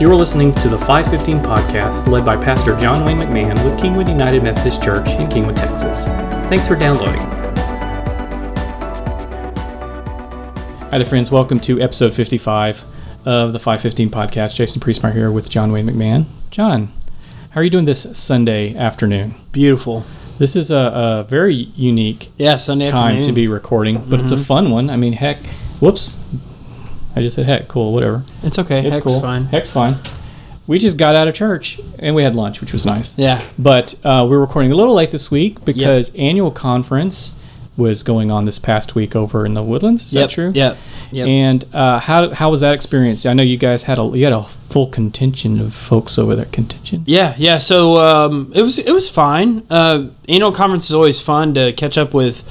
You are listening to the 515 podcast led by Pastor John Wayne McMahon with Kingwood United Methodist Church in Kingwood, Texas. Thanks for downloading. Hi there, friends. Welcome to episode 55 of the 515 podcast. Jason Priestmeyer here with John Wayne McMahon. John, how are you doing this Sunday afternoon? Beautiful. This is a, a very unique Yeah, Sunday time afternoon. to be recording, but it's a mm-hmm. fun one. I mean, heck, whoops. I just said heck, cool, whatever. It's okay. It's Heck's cool. fine. Heck's fine. We just got out of church and we had lunch, which was nice. Yeah. But uh, we're recording a little late this week because annual conference was going on this past week over in the Woodlands. Is yep. that true? Yep. Yep. And uh, how how was that experience? I know you guys had a you had a full contingent of folks over there. Contingent. yeah, yeah. So um, it was it was fine. Uh, annual conference is always fun to catch up with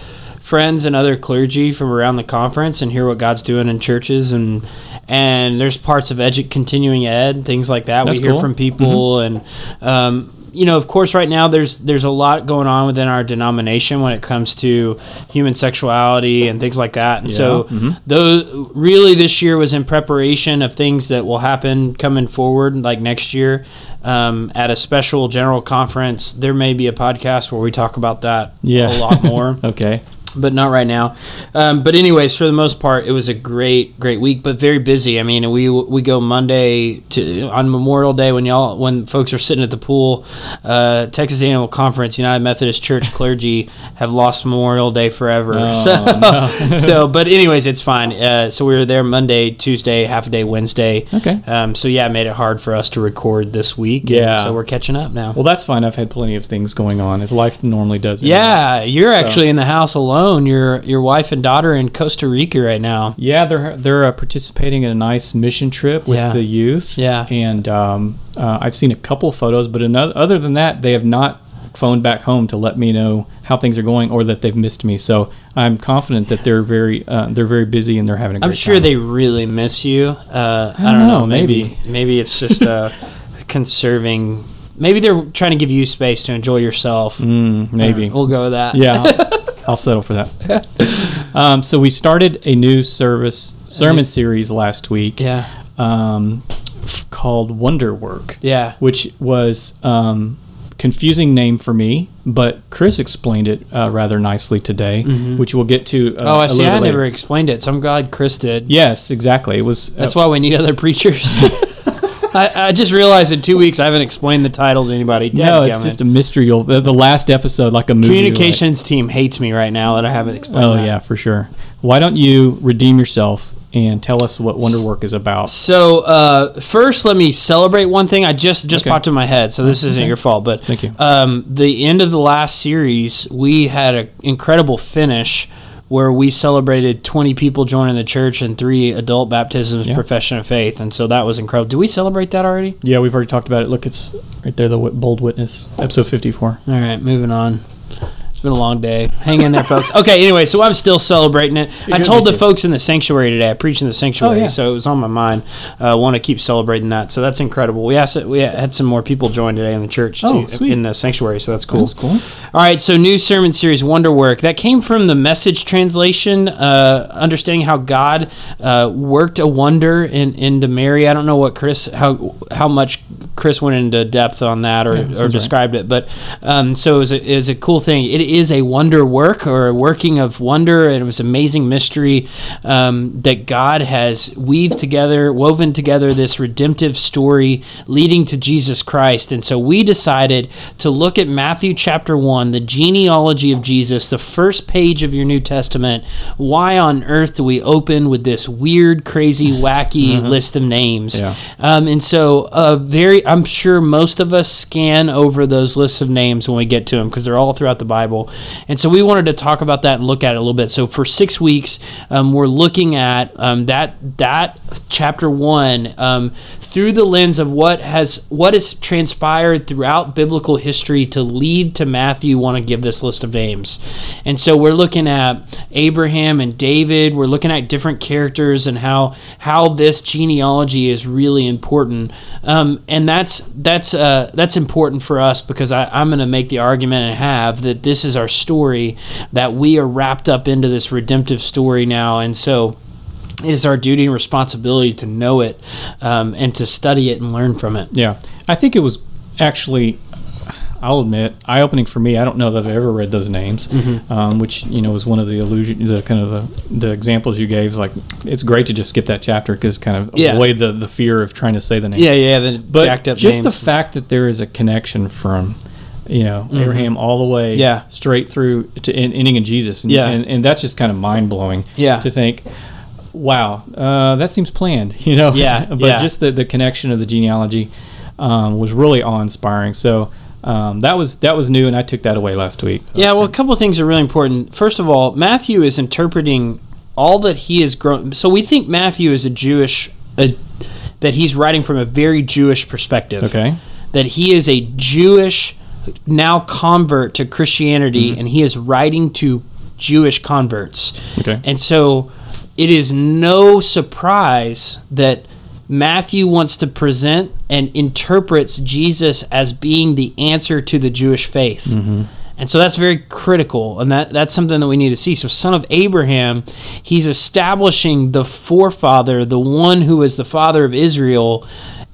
friends and other clergy from around the conference and hear what God's doing in churches and and there's parts of edu- continuing ed things like that That's we hear cool. from people and um, you know of course right now there's there's a lot going on within our denomination when it comes to human sexuality and things like that and so mhm. those really this year was in preparation of things that will happen coming forward like next year um, at a special general conference there may be a podcast where we talk about that Yeah. a lot more Okay. But not right now. Um, but anyways, for the most part, it was a great, great week, but very busy. I mean, we we go Monday to on Memorial Day when y'all when folks are sitting at the pool. Uh, Texas Annual Conference, United Methodist Church clergy have lost Memorial Day forever. Oh, so, no. so, but anyways, it's fine. Uh, so we were there Monday, Tuesday, half a day Wednesday. Okay. Um, so yeah, it made it hard for us to record this week. Yeah. So we're catching up now. Well, that's fine. I've had plenty of things going on, as life normally does. anyway. Yeah, you're actually in the house alone. Your your wife and daughter in Costa Rica right now. Yeah, they're they're uh, participating in a nice mission trip with Yeah. the youth. Yeah. and um, uh, I've seen a couple photos, but another, other than that, they have not phoned back home to let me know how things are going or that they've missed me. So I'm confident that they're very uh, they're very busy and they're having a great I'm sure time. they really miss you. Uh, I, don't don't know, know. Maybe maybe it's just uh, conserving. Maybe they're trying to give you space to enjoy yourself. Mm, maybe. We'll go with that. yeah, I'll, settle for that. Um, so we started a new service sermon series last week. Yeah. Um, called Wonder Work. Yeah. which was um, confusing name for me, but Chris explained it uh, rather nicely today, which we'll get to. Uh, Oh, I see. I bit never explained it, so I'm glad Chris did. Yes, exactly. It was. That's uh, why we need other preachers. I, I just realized in two weeks I haven't explained the title to anybody. no, it's just a mystery. The, the last episode, like a movie. like, communications team hates me right now that I haven't explained. oh that. yeah, for sure. Why don't you redeem yourself and tell us what Wonder Work is about? So uh, first, let me celebrate one thing. I just just Okay. popped in my head, so this isn't Okay. your fault. But Thank you. Um, the end of the last series, we had an incredible finish where we celebrated 20 people joining the church and three adult baptisms, Yeah. profession of faith, and so that was incredible. Did we celebrate that already? Yeah, we've already talked about it. Look, it's right there. The bold witness, episode fifty-four. All right, moving on. It's been a long day. Hang in there, folks. Okay, anyway, so I'm still celebrating it. I told the folks in the sanctuary today. I preached in the sanctuary, Oh, yeah. so it was on my mind. I uh, want to keep celebrating that. So that's incredible. We asked, we had some more people join today in the church Oh, in the sanctuary, so that's cool. That's cool. All right, so new sermon series, Wonder Work. That came from the message translation, uh, understanding how God uh, worked a wonder in into Mary. I don't know what Chris how how much Chris went into depth on that or, Yeah, or right. described it, but um, so it was, a, it was a cool thing. It is a wonder work or a working of wonder, and it was amazing mystery um, that God has weaved together, woven together this redemptive story leading to Jesus Christ. And so we decided to look at Matthew chapter 1, the genealogy of Jesus, the first page of your New Testament. Why on earth do we open with this weird, crazy, wacky list of names? Yeah. Um, and so, uh, very, I'm sure most of us scan over those lists of names when we get to them because they're all throughout the Bible. And so, we wanted to talk about that and look at it a little bit. So, for six weeks, um, we're looking at um, that that chapter one um, through the lens of what has what has transpired throughout biblical history to lead to Matthew want to give this list of names. And so, we're looking at Abraham and David. We're looking at different characters and how how this genealogy is really important. Um, and that's that's uh, that's important for us because I, I'm going to make the argument and have that this is our story that we are wrapped up into this redemptive story now, and so. it is our duty and responsibility to know it um, and to study it and learn from it. Yeah, I think it was actually. I'll admit, eye opening for me. I don't know that I've ever read those names, Mm-hmm. um, which you know was one of the illusion, the kind of the, the examples you gave. Like, it's great to just skip that chapter because kind of Yeah. avoid the the fear of trying to say the name. Yeah, yeah, the but jacked up just the fact that there is a connection from you know Abraham all the way Mm-hmm. Yeah. straight through to en- ending in Jesus and, Yeah. and, and that's just kind of mind blowing Yeah. to think wow uh, that seems planned you know Yeah, but yeah. just the, the connection of the genealogy um, was really awe inspiring so um, that was that was new and I took that away last week Yeah, well, a couple of things are really important. First of all, Matthew is interpreting all that he has grown. So we think Matthew is a Jewish, a, that he's writing from a very Jewish perspective. okay That he is a Jewish now convert to Christianity, mm-hmm. and he is writing to Jewish converts. okay And so it is no surprise that Matthew wants to present and interprets Jesus as being the answer to the Jewish faith. Mm-hmm. And so that's very critical, and that, that's something that we need to see. So, son of Abraham, he's establishing the forefather, the one who is the father of Israel,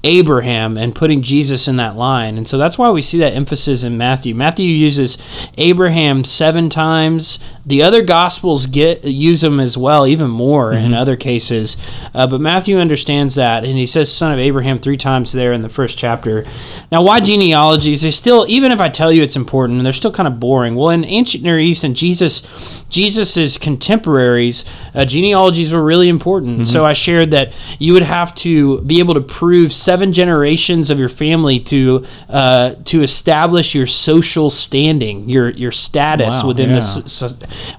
Abraham, and putting Jesus in that line. And so that's why we see that emphasis in Matthew. Matthew uses Abraham seven times. The other gospels get use them as well, even more in other cases. Uh, but Matthew understands that, and he says "son of Abraham" three times there in the first chapter. Now, why genealogies? They still, even if I tell you it's important, they're still kind of boring. Well, in ancient Near East and Jesus, Jesus's contemporaries, uh, genealogies were really important. So I shared that you would have to be able to prove seven generations of your family to uh, to establish your social standing, your your status Wow, within yeah. the so-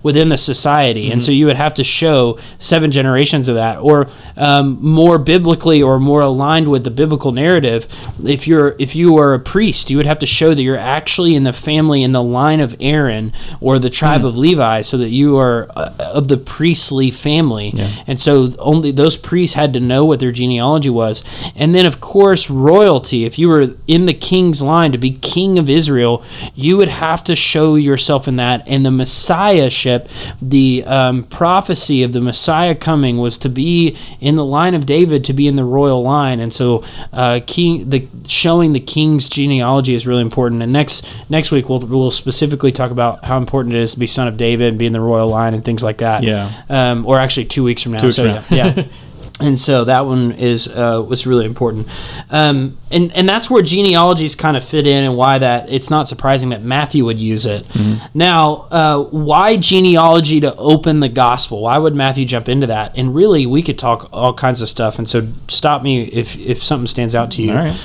within the society, and so you would have to show seven generations of that, or um, more biblically or more aligned with the biblical narrative. If you're if you are a priest, you would have to show that you're actually in the family in the line of Aaron or the tribe of Levi, so that you are uh, of the priestly family. Yeah. And so only those priests had to know what their genealogy was. And then, of course, royalty. If you were in the king's line to be king of Israel, you would have to show yourself in that. And the messiahship, the um, prophecy of the Messiah coming, was to be in the line of David, to be in the royal line. And so, uh, king, the showing the king's genealogy is really important. And next next week we'll we'll specifically talk about how important it is to be son of David and be in the royal line and things like that Yeah. um, or actually two weeks from now. Weeks so from yeah, yeah. And so that one is uh, was really important, um, and and that's where genealogies kind of fit in, and why that it's not surprising that Matthew would use it. Mm-hmm. Now, uh, why genealogy to open the gospel? Why would Matthew jump into that? And really, we could talk all kinds of stuff. And so, stop me if if something stands out to you. all right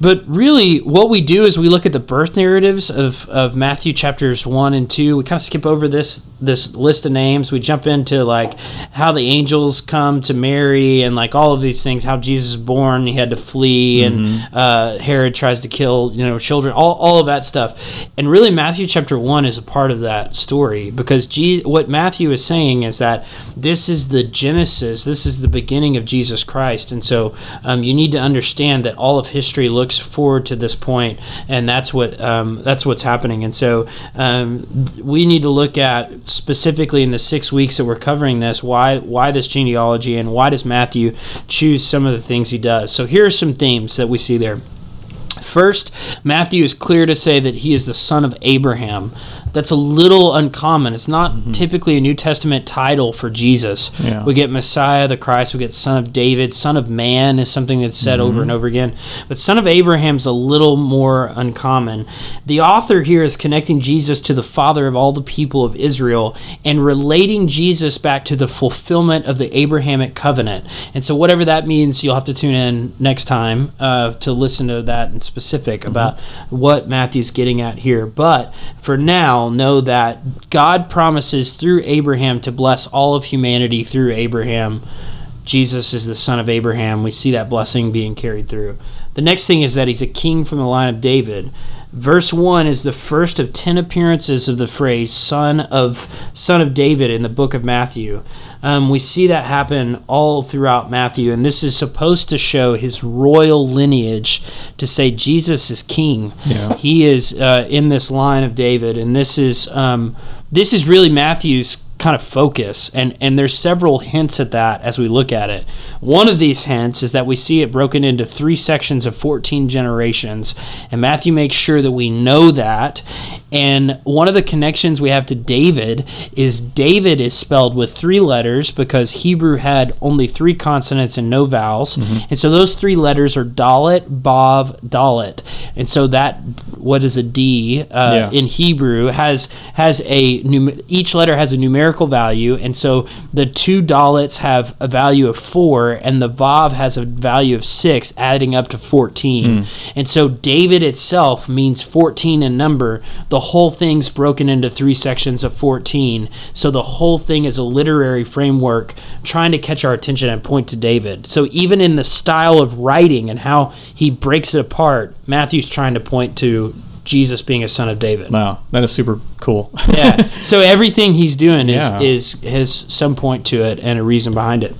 But really, what we do is we look at the birth narratives of, of Matthew chapters one and two. We kind of skip over this this list of names. We jump into like how the angels come to Mary and like all of these things. How Jesus is born, he had to flee, and uh, Herod tries to kill you know children. All, all of that stuff. And really, Matthew chapter one is a part of that story because Je- what Matthew is saying is that this is the genesis. This is the beginning of Jesus Christ, and so um, you need to understand that all of history looks forward to this point, and that's what um, that's what's happening. And so um, we need to look at specifically in the six weeks that we're covering this why why this genealogy and why does Matthew choose some of the things he does. So here are some themes that we see there. First, Matthew is clear to say that he is the son of Abraham. That's a little uncommon. It's not mm-hmm. typically a New Testament title for Jesus. Yeah. We get Messiah, the Christ, we get Son of David, Son of Man is something that's said over mm-hmm. and over again. But Son of Abraham's a little more uncommon. The author here is connecting Jesus to the father of all the people of Israel and relating Jesus back to the fulfillment of the Abrahamic covenant. And so, whatever that means, you'll have to tune in next time uh, to listen to that in specific mm-hmm. about what Matthew's getting at here. But for now, know that God promises through Abraham to bless all of humanity through Abraham. Jesus is the son of Abraham. We see that blessing being carried through. The next thing is that he's a king from the line of David. Verse 1 is the first of 10 appearances of the phrase son of son of David in the book of Matthew. Um, we see that happen all throughout Matthew, and this is supposed to show his royal lineage to say Jesus is king. Yeah. He is uh, in this line of David, and this is um, this is really Matthew's kind of focus and and there's several hints at that as we look at it. One of these hints is that we see it broken into three sections of 14 generations and matthew makes sure that we know that. And one of the connections we have to david is david is spelled with three letters because hebrew had only three consonants and no vowels. And so those three letters are dalet vav dalet and so that what is a d uh, Yeah. in Hebrew has has a num- each letter has a numerical value, and so the two dalets have a value of four, and the vav has a value of six, adding up to fourteen. Hmm. And so David itself means fourteen in number. The whole thing's broken into three sections of fourteen, so the whole thing is a literary framework trying to catch our attention and point to David. So even in the style of writing and how he breaks it apart, Matthew's trying to point to Jesus being a son of David. Wow, that is super cool. yeah. So everything he's doing is, Yeah. is has some point to it and a reason behind it.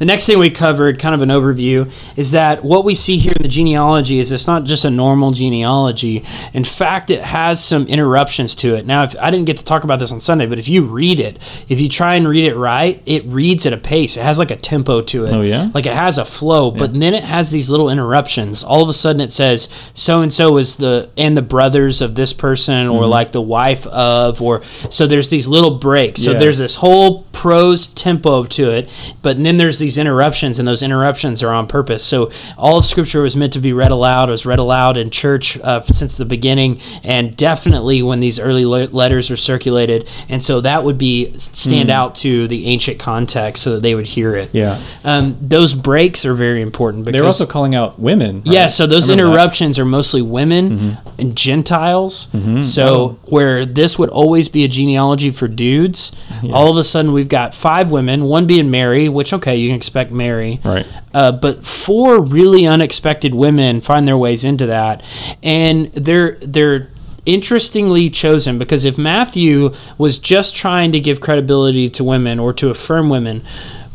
The next thing we covered, kind of an overview, is that what we see here in the genealogy is it's not just a normal genealogy. In fact, it has some interruptions to it. Now, if, I didn't get to talk about this on Sunday, but if you read it, if you try and read it right, it reads at a pace. It has like a tempo to it. Oh, yeah? Like it has a flow, but then it has these little interruptions. All of a sudden, it says so and so is the and the brothers of this person, or Mm-hmm. like the wife of, or so there's these little breaks. So Yes. there's this whole prose tempo to it, but then there's these interruptions, and those interruptions are on purpose. So all of Scripture was meant to be read aloud. It was read aloud in church uh, since the beginning, and definitely when these early le- letters were circulated. And so that would be stand out to the ancient context, so that they would hear it. Yeah, Um, those breaks are very important because they're also calling out women. yeah, so those I remember that. Mm-hmm. interruptions are mostly women and Gentiles. So Oh. where this would always be a genealogy for dudes, all of a sudden we've got five women, one being Mary, which okay, you can expect Mary. Right. Uh, but four really unexpected women find their ways into that, and they're they're interestingly chosen because if Matthew was just trying to give credibility to women or to affirm women,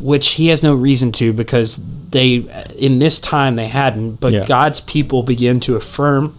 which he has no reason to because they in this time they hadn't, but Yeah. God's people begin to affirm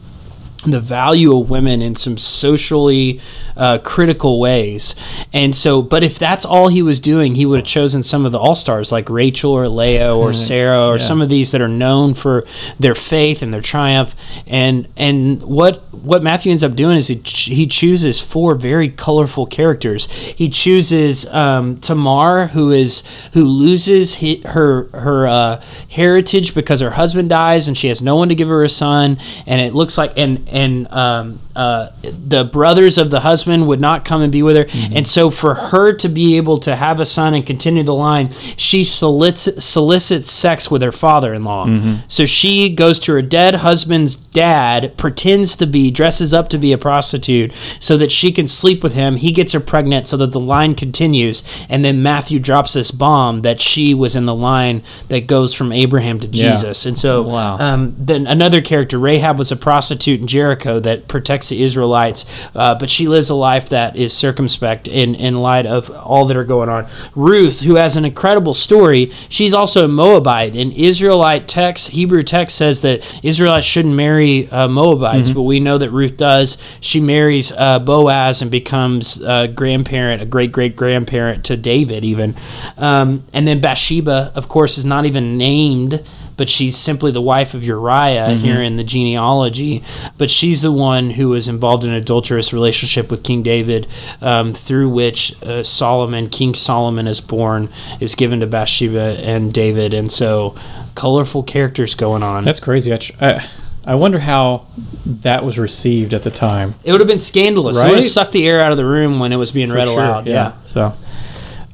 the value of women in some socially uh, critical ways. And so, but if that's all he was doing, he would have chosen some of the all stars like Rachel or Leah or Sarah or Yeah. some of these that are known for their faith and their triumph. And and what what Matthew ends up doing is he, ch- he chooses four very colorful characters. He chooses um, Tamar, who is who loses her her uh, heritage because her husband dies and she has no one to give her a son. And it looks like and and um, uh, the brothers of the husband would not come and be with her. And so for her to be able to have a son and continue the line, she solicits solicits sex with her father-in-law. So she goes to her dead husband's dad, pretends to be dresses up to be a prostitute so that she can sleep with him. He gets her pregnant so that the line continues. And then Matthew drops this bomb that she was in the line that goes from Abraham to Yeah. Jesus. And so Wow. um, then another character, Rahab, was a prostitute in Jericho that protects the Israelites, uh, but she lives a life that is circumspect in, in light of all that are going on. Ruth, who has an incredible story, she's also a Moabite. In Israelite text, Hebrew text says that Israelites shouldn't marry uh, Moabites, but we know that Ruth does. She marries uh, Boaz and becomes a grandparent, a great great grandparent to David, even. Um, and then Bathsheba, of course, is not even named but she's simply the wife of Uriah here in the genealogy. But she's the one who was involved in an adulterous relationship with King David, um, through which uh, Solomon, King Solomon, is born, is given to Bathsheba and David, and so colorful characters going on. That's crazy. I, tr- I, I wonder how that was received at the time. it would have been scandalous. Right? It would have sucked the air out of the room when it was being For read sure, aloud. yeah. So,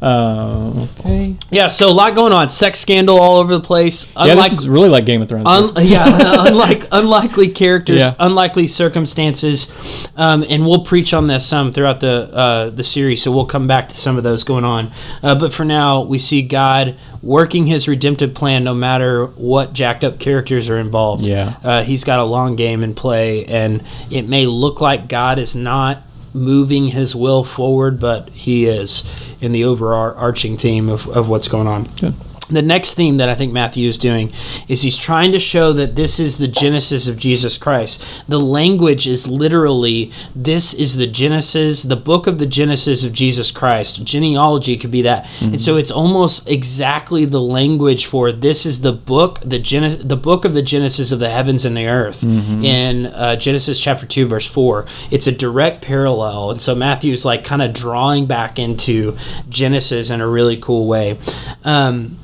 uh, okay. Yeah, so a lot going on. Sex scandal all over the place. Yeah, this is really like Game of Thrones. Un- yeah, unlike unlikely characters, Yeah. unlikely circumstances, um, and we'll preach on this some throughout the uh, the series. So we'll come back to some of those going on. Uh, but for now, we see God working His redemptive plan, no matter what jacked up characters are involved. Yeah. uh, He's got a long game in play, and it may look like God is not moving His will forward, but He is in the overarching theme of, of what's going on. Good. The next theme that I think Matthew is doing is he's trying to show that this is the genesis of Jesus Christ. The language is literally this is the genesis, the book of the genesis of Jesus Christ. Genealogy could be that, and so it's almost exactly the language for this is the book, the gen- the book of the genesis of the heavens and the earth in uh, Genesis chapter two verse four. It's a direct parallel, and so Matthew's like kind of drawing back into Genesis in a really cool way. Um,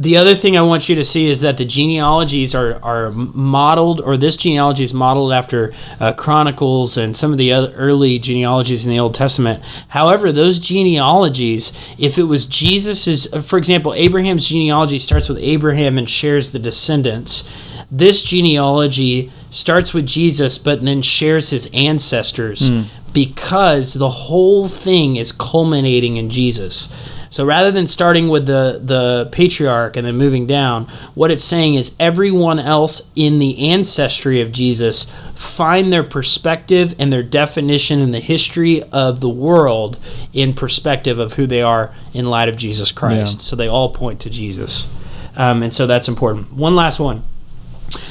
the other thing I want you to see is that the genealogies are, are modeled, or this genealogy is modeled after uh, Chronicles and some of the other early genealogies in the Old Testament. However, those genealogies, if it was Jesus's, for example, Abraham's genealogy starts with Abraham and shares the descendants. This genealogy starts with Jesus, but then shares his ancestors because the whole thing is culminating in Jesus. So rather than starting with the the patriarch and then moving down, what it's saying is everyone else in the ancestry of Jesus find their perspective and their definition in the history of the world in perspective of who they are in light of Jesus Christ. Yeah. So they all point to Jesus, um, and so that's important. One last one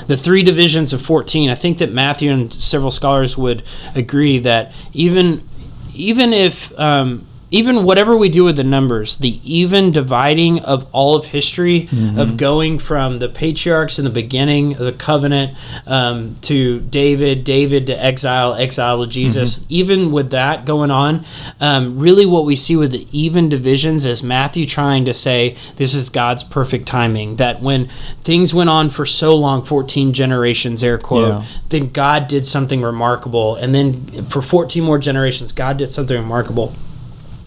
the three divisions of 14 i think that matthew and several scholars would agree that even even if um, even whatever we do with the numbers the even dividing of all of history of going from the patriarchs in the beginning of the covenant um, to david david to exile exile to jesus even with that going on um, really what we see with the even divisions is matthew trying to say this is god's perfect timing that when things went on for so long 14 generations air quote Yeah. then god did something remarkable and then for 14 more generations god did something remarkable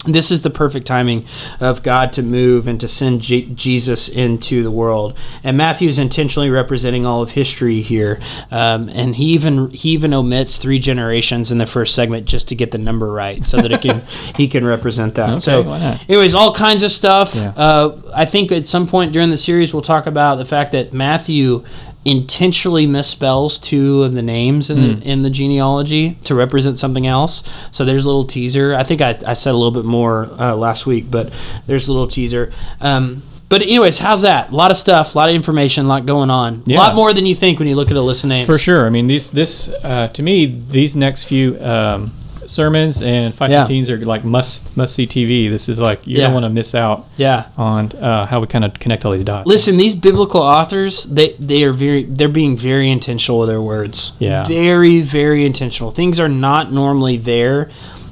this is the perfect timing of God to move and to send J- Jesus into the world. And Matthew is intentionally representing all of history here, um, and he even he even omits three generations in the first segment just to get the number right, so that it can he can represent that. Okay, so, anyways, all kinds of stuff. Yeah. Uh, I think at some point during the series we'll talk about the fact that Matthew intentionally misspells two of the names in Hmm. the in the genealogy to represent something else. So there's a little teaser. I think I, I said a little bit more uh, last week, but there's a little teaser. Um, but anyways, how's that? A lot of stuff, a lot of information, a lot going on. A lot more than you think when you look at a list of names. For sure. I mean, these this uh, to me these next few um, sermons and five Yeah. fifteens are like must must see TV. This is like you Yeah. don't want to miss out Yeah. on uh, how we kind of connect all these dots. Listen, these biblical authors, they they are very they're being very intentional with their words. Yeah. Very, very intentional. Things are not normally there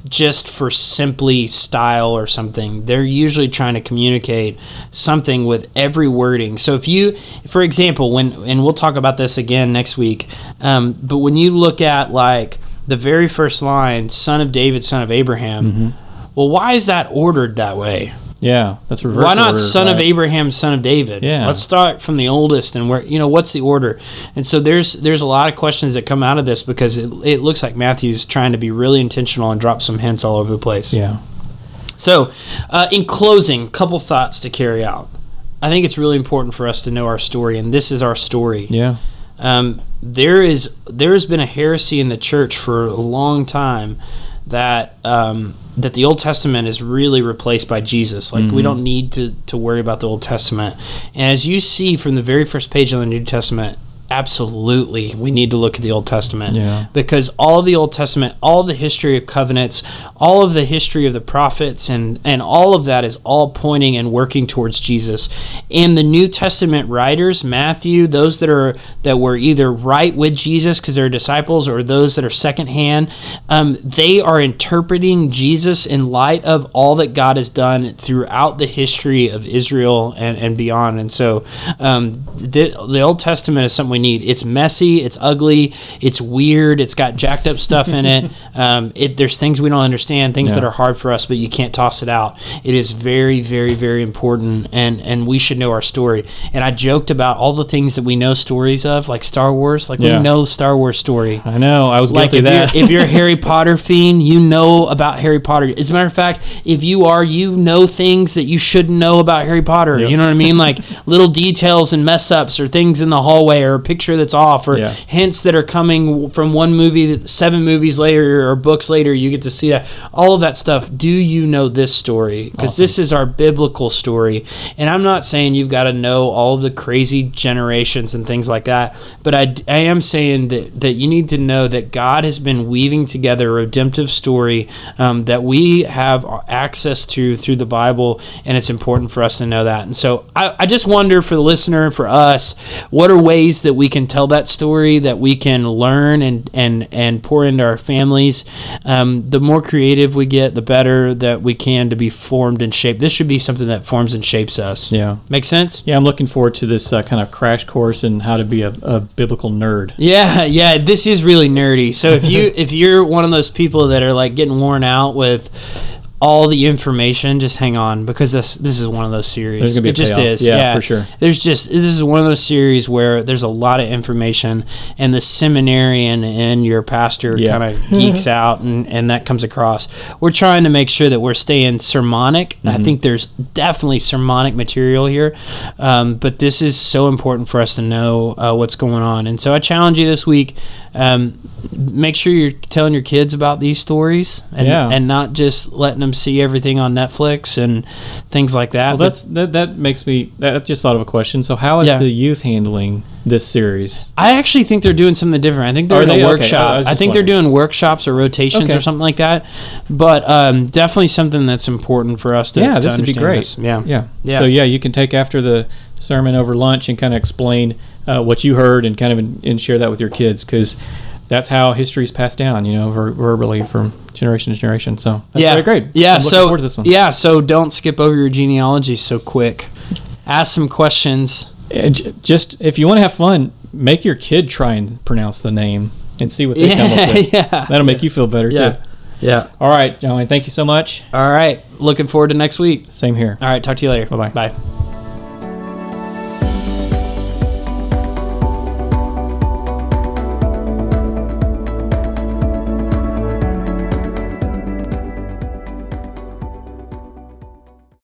just for simply style or something. They're usually trying to communicate something with every wording. So if you for example, when and we'll talk about this again next week, um, but when you look at like the very first line, son of David, son of Abraham, Mm-hmm. well, why is that ordered that way? yeah, that's reverse. Why not order, son of? Abraham, son of David? Yeah. Let's start from the oldest and where you know what's the order. And so there's there's a lot of questions that come out of this because it, it looks like Matthew's trying to be really intentional and drop some hints all over the place. Yeah. So, uh, in closing, couple thoughts to carry out. I think it's really important for us to know our story, and this is our story. Yeah. Um, there is there has been a heresy in the church for a long time that um, that the Old Testament is really replaced by Jesus. Like we don't need to to worry about the Old Testament. And as you see from the very first page of the New Testament, absolutely we need to look at the Old Testament Yeah. because all of the Old Testament, all the history of covenants, all of the history of the prophets, and and all of that is all pointing and working towards Jesus. And the New Testament writers, Matthew, those that are that were either right with Jesus because they're disciples, or those that are secondhand, um, they are interpreting Jesus in light of all that God has done throughout the history of Israel and, and beyond. And so, um, the, the Old Testament is something we need. It's messy, it's ugly, it's weird, it's got jacked up stuff in it. Um, it there's things we don't understand, things that are hard for us, but you can't toss it out. It is very, very, very important, and and we should know our story. And I joked about all the things that we know stories of, like Star Wars. Like Yeah. we know Star Wars story. I know. I was Like guilty if of you're, if you're a Harry Potter fiend, you know about Harry Potter. As a matter of fact, if you are, you know things that you shouldn't know about Harry Potter. Yep. You know what I mean? Like little details and mess ups or things in the hallway or picture that's off or Yeah. hints that are coming from one movie that seven movies later or books later you get to see that. All of that stuff. Do you know this story? Because this is our biblical story. And i'm not saying you've got to know all of the crazy generations and things like that but i, I am saying that, that you need to know that god has been weaving together a redemptive story um, that we have access to through the bible and it's important for us to know that. And so I, I just wonder for the listener and for us what are ways that we can tell that story that we can learn and and and pour into our families um, the more creative we get the better that we can to be formed and shaped this should be something that forms and shapes us Yeah. make sense Yeah, I'm looking forward to this uh, kind of crash course in how to be a, a biblical nerd. Yeah, yeah, this is really nerdy. So if you if you're one of those people that are like getting worn out with all the information, just hang on because this this is one of those series. There's gonna be it just payoff. is. Yeah, Yeah, for sure. There's just this is one of those series where there's a lot of information, and the seminarian and your pastor Yeah. kind of geeks out, and and that comes across. We're trying to make sure that we're staying sermonic. I Mm-hmm. think there's definitely sermonic material here, um, but this is so important for us to know uh, what's going on. And so I challenge you this week. Um, make sure you're telling your kids about these stories and, Yeah. and not just letting them see everything on Netflix and things like that. Well, that's that. That makes me. That I just thought of a question. So, how is Yeah. the youth handling this series? I actually think they're doing something different. I think they're Are in they? a workshop. I- I I, think they're doing workshops or rotations Okay. or something like that. But um, definitely something that's important for us to. yeah, to this would be great. this. Yeah. yeah, Yeah. So yeah, you can take after the sermon over lunch and kind of explain uh, what you heard and kind of and, and share that with your kids because that's how history is passed down. You know, ver- verbally from generation to generation. So that's yeah, very great. Yeah, so forward to this one. yeah, so don't skip over your genealogy so quick. Ask some questions. Uh, just if you want to have fun, make your kid try and pronounce the name and see what they come up with. yeah, That'll make you feel better yeah, too. yeah. All right, John. Thank you so much. All right, looking forward to next week. Same here. All right, talk to you later. Bye-bye. Bye.